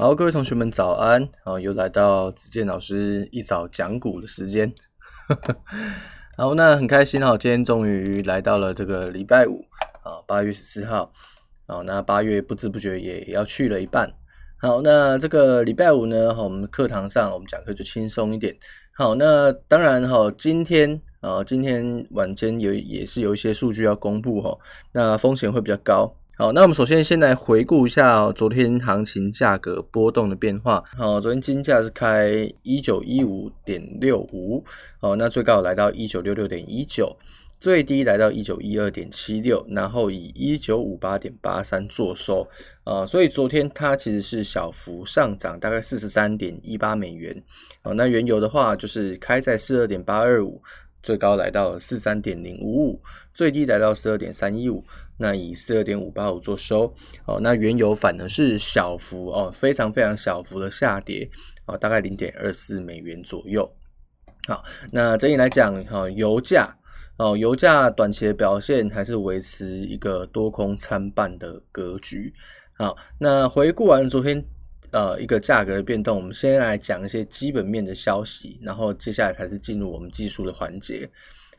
好，各位同学们早安！好，又来到子健老师一早讲股的时间。好，那很开心哈，今天终于来到了这个礼拜五啊，八月十四号。好，那八月不知不觉也要去了一半。好，那这个礼拜五呢，我们课堂上我们讲课就轻松一点。好，那当然哈，今天啊，今天晚间有也是有一些数据要公布哈，那风险会比较高。好，那我们首先先来回顾一下昨天行情价格波动的变化。好，昨天金价是开一九一五点六五，好，那最高来到一九六六点一九，最低来到一九一二点七六，然后以一九五八点八三作收。啊，所以昨天它其实是小幅上涨，大概四十三点一八美元。哦，那原油的话就是开在四二点八二五。最高来到四三点零五五，最低来到十二点三一五，那以四二点五八五做收。哦，那原油反而是小幅哦，非常非常小幅的下跌，哦，大概零点二四美元左右。好，那整体来讲，哈，油价哦，油价短期的表现还是维持一个多空参半的格局。好，那回顾完昨天。呃，一个价格的变动，我们先来讲一些基本面的消息，然后接下来才是进入我们技术的环节。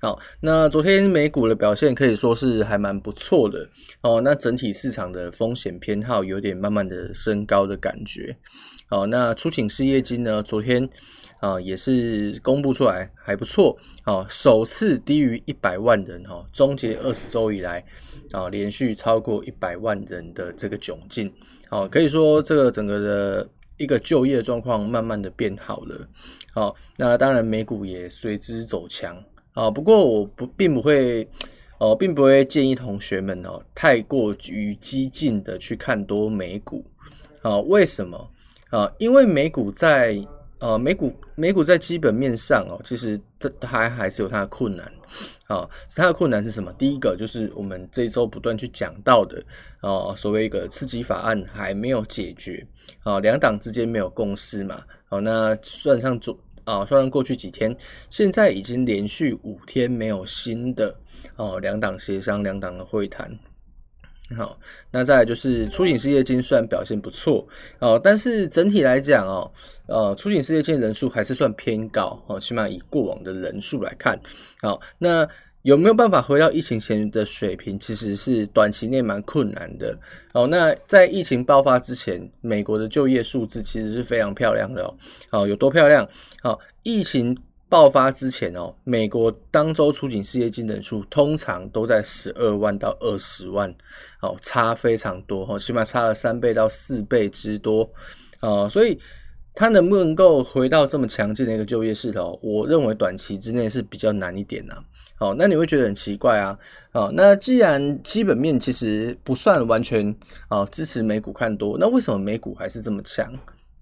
好，那昨天美股的表现可以说是还蛮不错的哦。那整体市场的风险偏好有点慢慢的升高的感觉。好，那初请失业金呢，昨天啊也是公布出来还不错。好，首次低于一百万人哈，终结二十周以来啊，连续超过一百万人的这个窘境。好，可以说这个整个的一个就业状况慢慢的变好了。好，那当然美股也随之走强。啊，不过我不并不会，哦，并不会建议同学们哦太过于激进的去看多美股。好，为什么？啊，因为美股在。呃，美股美股在基本面上哦，其实它它还是有它的困难啊。它的困难是什么？第一个就是我们这一周不断去讲到的哦，所谓一个刺激法案还没有解决啊，两党之间没有共识嘛。好，那算上昨啊，虽然过去几天，现在已经连续五天没有新的哦两党协商、两党的会谈。好，那再来就是初请失业金虽然表现不错哦，但是整体来讲哦，呃，初请失业金人数还是算偏高哦，起码以过往的人数来看，好，那有没有办法回到疫情前的水平？其实是短期内蛮困难的哦。那在疫情爆发之前，美国的就业数字其实是非常漂亮的哦，好，有多漂亮？好，疫情。爆发之前哦，美国当周初请失业金人数通常都在十二万到二十万，哦，差非常多哦，起码差了三倍到四倍之多，哦，所以它能不能够回到这么强劲的一个就业势头，我认为短期之内是比较难一点呐。哦，那你会觉得很奇怪啊，哦，那既然基本面其实不算完全啊支持美股看多，那为什么美股还是这么强？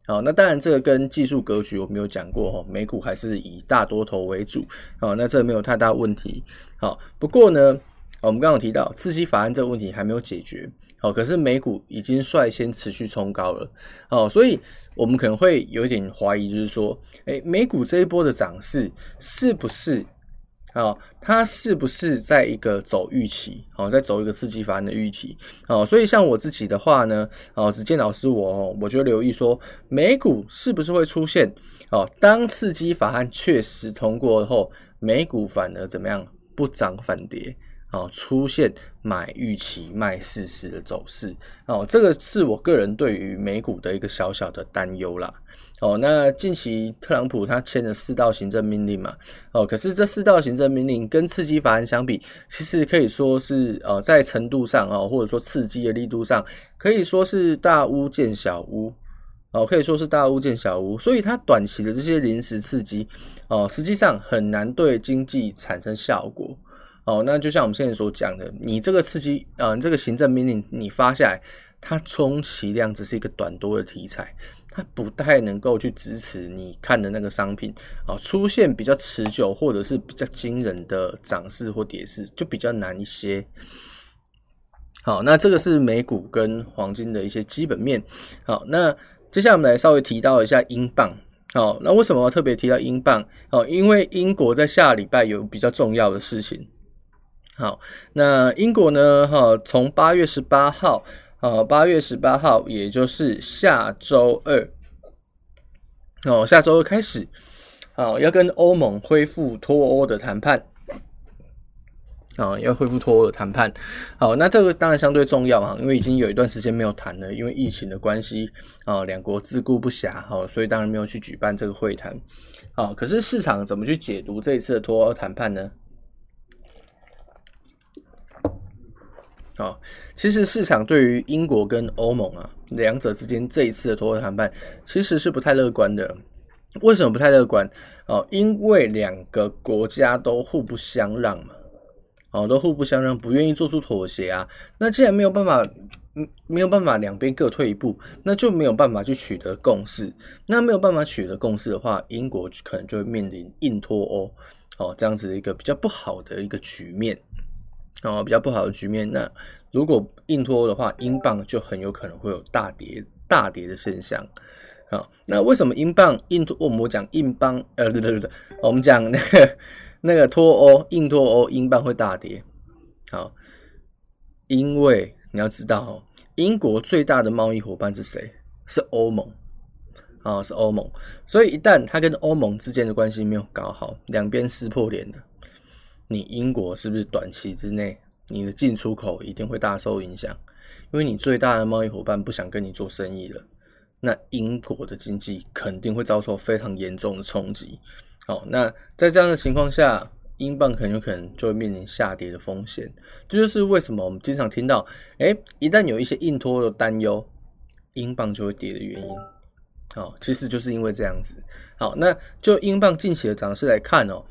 哦，那当然这个跟技术格局我没有讲过哈，美股还是以大多头为主，哦，那这没有太大问题。好，不过呢，我们刚刚有提到刺激法案这个问题还没有解决，好，可是美股已经率先持续冲高了，哦，所以我们可能会有一点怀疑，就是说，诶，美股这一波的涨势是不是？啊，它是不是在一个走预期？哦，在走一个刺激法案的预期。哦，所以像我自己的话呢，哦，子健老师我，我就留意说，美股是不是会出现？哦，当刺激法案确实通过后，美股反而怎么样？不涨反跌。哦，出现买预期卖事实的走势。哦，这个是我个人对于美股的一个小小的担忧啦。哦，那近期特朗普他签了四道行政命令嘛？哦，可是这四道行政命令跟刺激法案相比，其实可以说是呃，在程度上哦，或者说刺激的力度上，可以说是大巫见小巫。哦，可以说是大巫见小巫。所以它短期的这些临时刺激，哦，实际上很难对经济产生效果。哦，那就像我们现在所讲的，你这个刺激，啊、呃，这个行政命令你发下来，它充其量只是一个短多的题材，它不太能够去支持你看的那个商品啊、哦、出现比较持久或者是比较惊人的涨势或跌势，就比较难一些。好，那这个是美股跟黄金的一些基本面。好，那接下来我们来稍微提到一下英镑。好，那为什么要特别提到英镑？哦，因为英国在下礼拜有比较重要的事情。好，那英国呢？哈，从八月十八号啊，八月十八号，也就是下周二，哦，下周二开始，啊，要跟欧盟恢复脱欧的谈判。啊，要恢复脱欧的谈判，好，那这个当然相对重要啊，因为已经有一段时间没有谈了，因为疫情的关系啊，两国自顾不暇，好，所以当然没有去举办这个会谈，好，可是市场怎么去解读这一次的脱欧谈判呢？好，其实市场对于英国跟欧盟啊两者之间这一次的脱欧谈判其实是不太乐观的，为什么不太乐观？哦，因为两个国家都互不相让嘛。哦，都互不相让，不愿意做出妥协啊。那既然没有办法，嗯，没有办法两边各退一步，那就没有办法去取得共识。那没有办法取得共识的话，英国可能就会面临硬脱欧，哦，这样子的一个比较不好的一个局面，哦，比较不好的局面。那如果硬脱欧的话，英镑就很有可能会有大跌、大跌的现象。啊，那为什么英镑硬脱？我们讲英镑，呃，对对对对，我们讲那个。那个脱欧，硬脱欧，英镑会大跌。好，因为你要知道哦，英国最大的贸易伙伴是谁？是欧盟。啊，是欧盟。所以一旦他跟欧盟之间的关系没有搞好，两边撕破脸了，你英国是不是短期之内你的进出口一定会大受影响？因为你最大的贸易伙伴不想跟你做生意了，那英国的经济肯定会遭受非常严重的冲击。好，那在这样的情况下，英镑很有可能就会面临下跌的风险。这就是为什么我们经常听到，哎，一旦有一些硬脱的担忧，英镑就会跌的原因。好，其实就是因为这样子。好，那就英镑近期的涨势来看哦，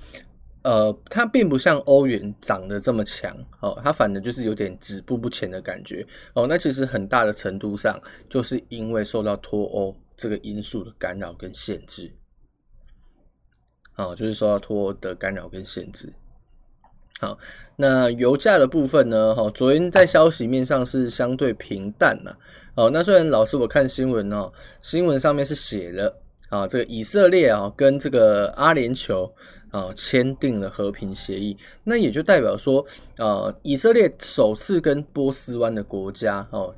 呃，它并不像欧元涨得这么强，哦，它反而就是有点止步不前的感觉。哦，那其实很大的程度上就是因为受到脱欧这个因素的干扰跟限制。哦，就是受到脱欧的干扰跟限制。好，那油价的部分呢？哈，昨天在消息面上是相对平淡了。哦，那虽然老师我看新闻哦，新闻上面是写了啊，这个以色列啊跟这个阿联酋啊签订了和平协议，那也就代表说，呃，以色列首次跟波斯湾的国家哦。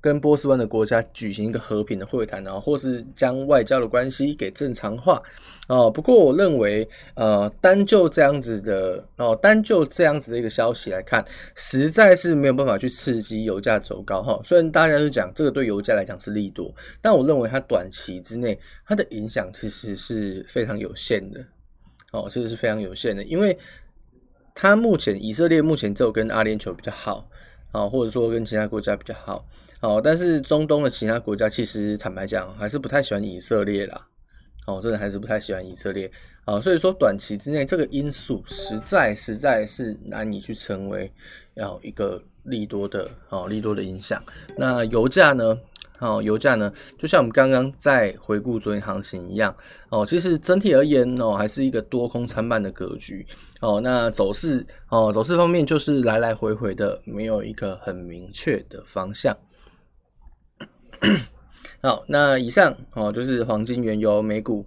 跟波斯湾的国家举行一个和平的会谈，然后或是将外交的关系给正常化哦。不过我认为，呃，单就这样子的哦，单就这样子的一个消息来看，实在是没有办法去刺激油价走高哈。虽然大家都讲这个对油价来讲是利多，但我认为它短期之内它的影响其实是非常有限的哦，这个是非常有限的，因为它目前以色列目前只有跟阿联酋比较好啊，或者说跟其他国家比较好。哦，但是中东的其他国家其实坦白讲还是不太喜欢以色列啦。哦，真的还是不太喜欢以色列。啊，所以说短期之内这个因素实在实在是难以去成为要一个利多的哦利多的影响。那油价呢？哦，油价呢？就像我们刚刚在回顾昨天行情一样。哦，其实整体而言哦，还是一个多空参半的格局。哦，那走势哦，走势方面就是来来回回的，没有一个很明确的方向。好，那以上哦就是黄金、原油、美股，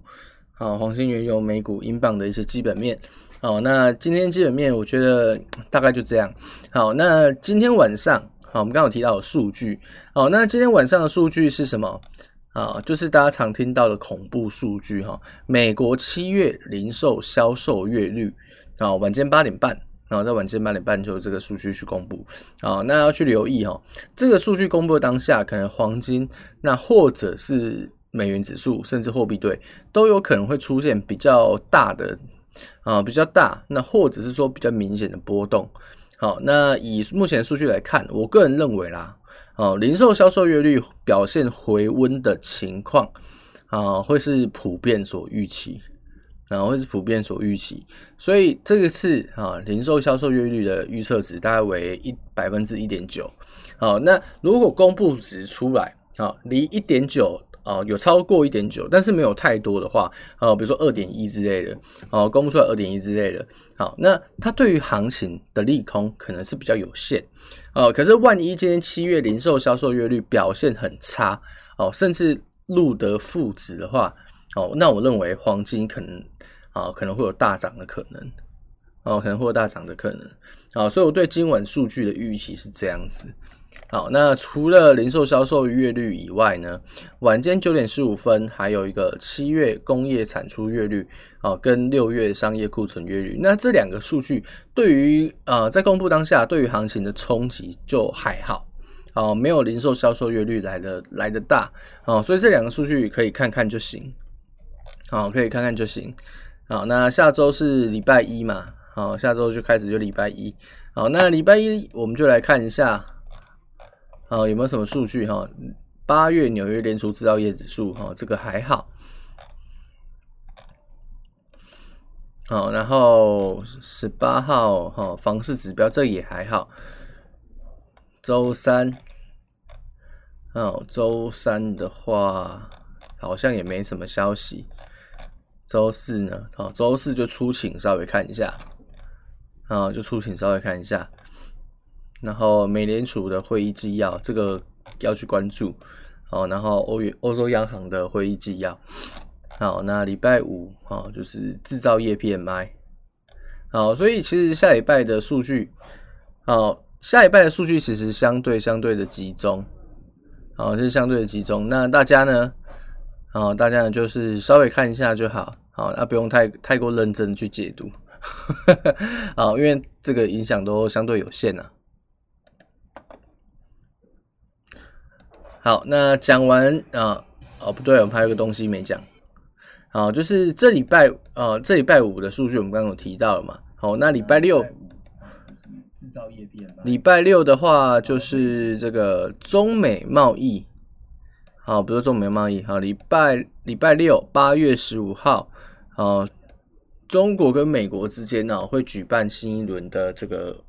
好，黄金、原油、美股、英镑的一些基本面。好，那今天基本面我觉得大概就这样。好，那今天晚上，好，我们刚刚有提到的数据。好，那今天晚上的数据是什么？啊，就是大家常听到的恐怖数据哈。美国七月零售销售月率，啊，晚间八点半。然后在晚间八点半就有这个数据去公布啊，那要去留意哈，这个数据公布的当下，可能黄金那或者是美元指数，甚至货币对都有可能会出现比较大的啊，比较大，那或者是说比较明显的波动。好，那以目前数据来看，我个人认为啦，哦，零售销售月率表现回温的情况啊，会是普遍所预期。然后会是普遍所预期，所以这个是啊，零售销售月率的预测值大概为一百分之一点九。好，那如果公布值出来啊，离一点九啊有超过一点九，但是没有太多的话，啊，比如说二点一之类的，哦，公布出来二点一之类的，好，那它对于行情的利空可能是比较有限。哦，可是万一今天七月零售销售月率表现很差，哦，甚至录得负值的话，哦，那我认为黄金可能。啊，可能会有大涨的可能，哦，可能会有大涨的可能，啊，所以我对今晚数据的预期是这样子，好，那除了零售销售月率以外呢，晚间九点十五分还有一个七月工业产出月率，哦，跟六月商业库存月率。那这两个数据对于呃在公布当下，对于行情的冲击就还好，哦，没有零售销售月率来的来的大，哦，所以这两个数据可以看看就行，好，可以看看就行。好，那下周是礼拜一嘛，好，下周就开始就礼拜一，好，那礼拜一我们就来看一下。好，有没有什么数据哈？八月纽约联储制造业指数哈，这个还好。好，然后十八号哈，房市指标这也还好。周三，哦，周三的话好像也没什么消息。周四呢？好，周四就出勤稍微看一下。啊，就出勤稍微看一下。然后美联储的会议纪要，这个要去关注。哦，然后欧元欧洲央行的会议纪要。好，那礼拜五啊，就是制造业 PMI。好，所以其实下礼拜的数据，好，下礼拜的数据其实相对相对的集中。好，是相对的集中。那大家呢？哦，大家呢就是稍微看一下就好。好，那不用太太过认真去解读。好，因为这个影响都相对有限啊。好，那讲完啊，哦不对，我们还有个东西没讲，好，就是这礼拜呃，这礼拜五的数据我们刚刚有提到了嘛，好，那礼拜六制造业变，礼拜六的话就是这个中美贸易，好，比如说中美贸易，好，礼拜礼拜六八月十五号，好，中国跟美国之间呢会举办新一轮的这个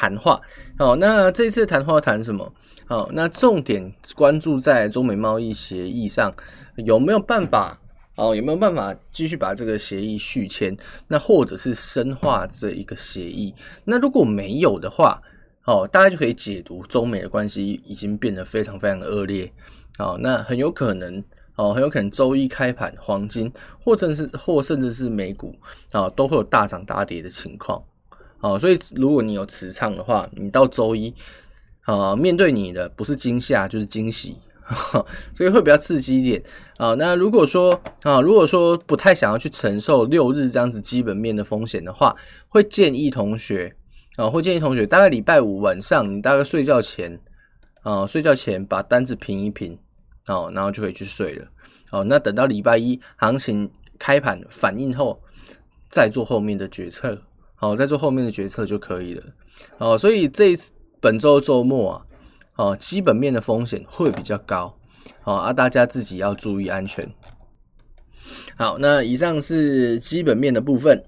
谈话，好，那这次谈话谈什么？好，那重点关注在中美贸易协议上，有没有办法？哦，有没有办法继续把这个协议续签？那或者是深化这一个协议？那如果没有的话，哦，大家就可以解读中美的关系已经变得非常非常的恶劣。好，那很有可能，哦，很有可能周一开盘，黄金或者是或甚至是美股啊，都会有大涨大跌的情况。哦，所以如果你有持仓的话，你到周一。啊，面对你的不是惊吓就是惊喜，所以会比较刺激一点啊。那如果说啊，如果说不太想要去承受六日这样子基本面的风险的话，会建议同学啊，会建议同学大概礼拜五晚上，你大概睡觉前啊，睡觉前把单子平一平，哦，然后就可以去睡了。哦，那等到礼拜一行情开盘反应后，再做后面的决策，好，再做后面的决策就可以了。哦，所以这一次。本周周末啊，哦，基本面的风险会比较高，哦啊，大家自己要注意安全。好，那以上是基本面的部分。